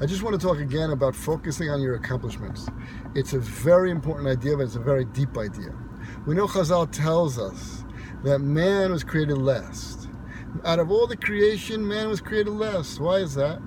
I just want to talk again about focusing on your accomplishments. It's a very important idea, but it's a very deep idea. We know Chazal tells us that man was created last. Out of all the creation, man was created last. Why is that?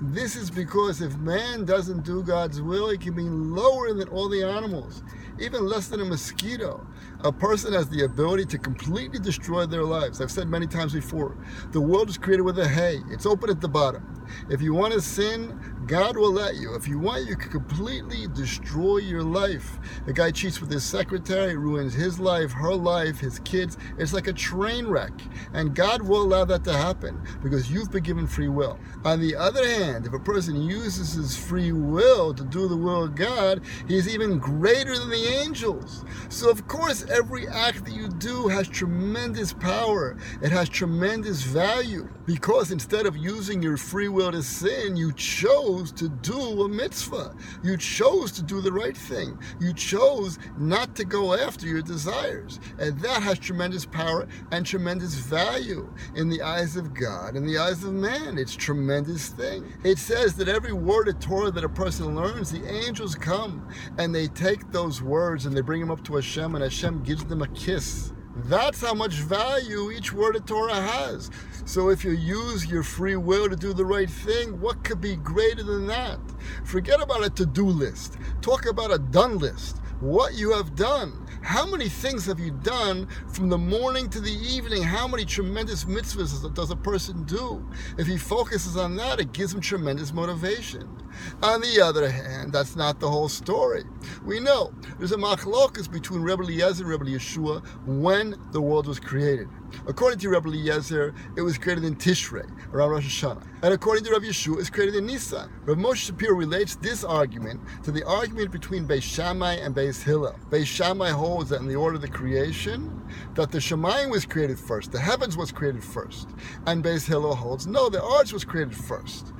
This is because if man doesn't do God's will, he can be lower than all the animals, even less than a mosquito. A person has the ability to completely destroy their lives. I've said many times before the world is created with a hay, it's open at the bottom. If you want to sin, God will let you. If you want, you can completely destroy your life. The guy cheats with his secretary, ruins his life, her life, his kids. It's like a train wreck. And God will allow that to happen because you've been given free will. On the other hand, if a person uses his free will to do the will of God, he's even greater than the angels. So, of course, every act that you do has tremendous power, it has tremendous value because instead of using your free will to sin, you chose to do a mitzvah. You chose to do the right thing. You chose not to go after your desires. And that has tremendous power and tremendous value in the eyes of God, in the eyes of man. It's tremendous thing. It says that every word of Torah that a person learns, the angels come and they take those words and they bring them up to Hashem, and Hashem gives them a kiss. That's how much value each word of Torah has. So if you use your free will to do the right thing, what could be greater than that? Forget about a to do list. Talk about a done list. What you have done. How many things have you done from the morning to the evening? How many tremendous mitzvahs does a person do? If he focuses on that, it gives him tremendous motivation. On the other hand, that's not the whole story. We know there's a machlokas between Rebbe Eliezer and Rebbe Yehoshua when the world was created. According to Rebbe Eliezer, it was created in Tishrei, around Rosh Hashanah. And according to Rebbe Yehoshua, it's created in Nisan. Rav Moshe Shapiro relates this argument to the argument between Beis Shammai and Beis Hillel. Beis Shammai holds that in the order of the creation, that the Shemayim was created first, the heavens was created first. And Beis Hillel holds, no, the aretz was created first.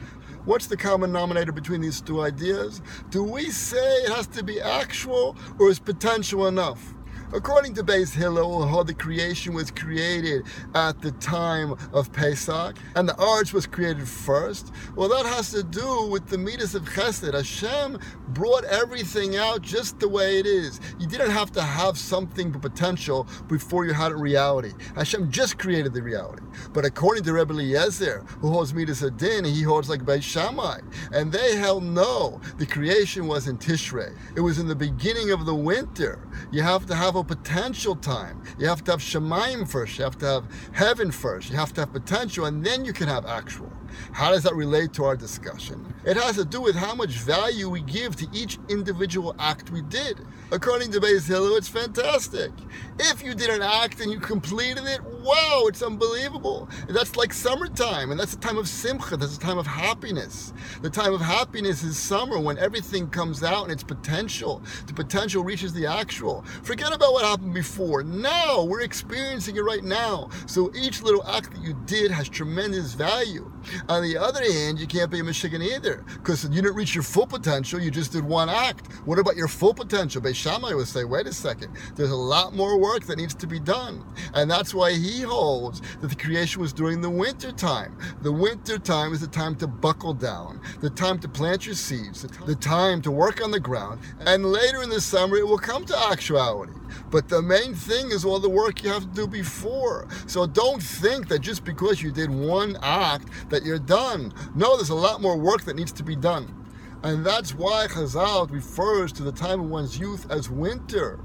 What's the common denominator between these two ideas? Do we say it has to be actual or is potential enough? According to Beis Hillel, how the creation was created at the time of Pesach, and the aretz was created first, well, that has to do with the midas of Chesed. Hashem brought everything out just the way it is. You didn't have to have something potential before you had a reality. Hashem just created the reality. But according to Rebbe Eliezer, who holds midas hadin, he holds like Beis Shammai, and they held no, the creation was in Tishrei. It was in the beginning of the winter. You have to have a potential time. You have to have Shemaim first. You have to have heaven first. You have to have potential, and then you can have actual. How does that relate to our discussion? It has to do with how much value we give to each individual act we did. According to Beis Hillel, it's fantastic. If you did an act and you completed it, wow, it's unbelievable. That's like summertime, and that's a time of simcha, that's a time of happiness. The time of happiness is summer when everything comes out and its potential. The potential reaches the actual. Forget about what happened before. Now, we're experiencing it right now. So each little act that you did has tremendous value. On the other hand, you can't be a Michigan either because you didn't reach your full potential. You just did one act. What about your full potential? Beis Shammai would say, wait a second, there's a lot more work that needs to be done. And that's why he holds that the creation was during the winter time. The winter time is the time to buckle down, the time to plant your seeds, the time to work on the ground. And later in the summer, it will come to actuality. But the main thing is all the work you have to do before. So don't think that just because you did one act that you're done. No, there's a lot more work that needs to be done. And that's why Chazal refers to the time of one's youth as winter.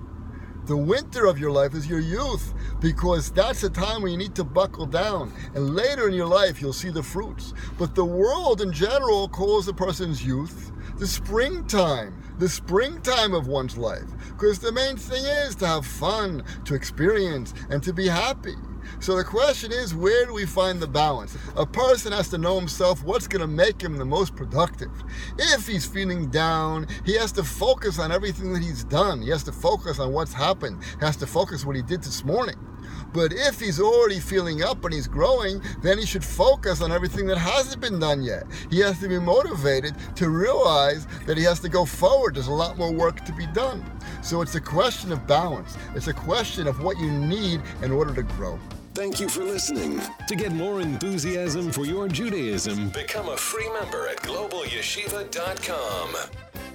The winter of your life is your youth because that's the time when you need to buckle down. And later in your life, you'll see the fruits. But the world in general calls a person's youth the springtime, the springtime of one's life. Because the main thing is to have fun, to experience, and to be happy. So the question is, where do we find the balance? A person has to know himself what's going to make him the most productive. If he's feeling down, he has to focus on everything that he's done. He has to focus on what's happened. He has to focus what he did this morning. But if he's already feeling up and he's growing, then he should focus on everything that hasn't been done yet. He has to be motivated to realize that he has to go forward. There's a lot more work to be done. So it's a question of balance. It's a question of what you need in order to grow. Thank you for listening. To get more enthusiasm for your Judaism, become a free member at globalyeshiva.com.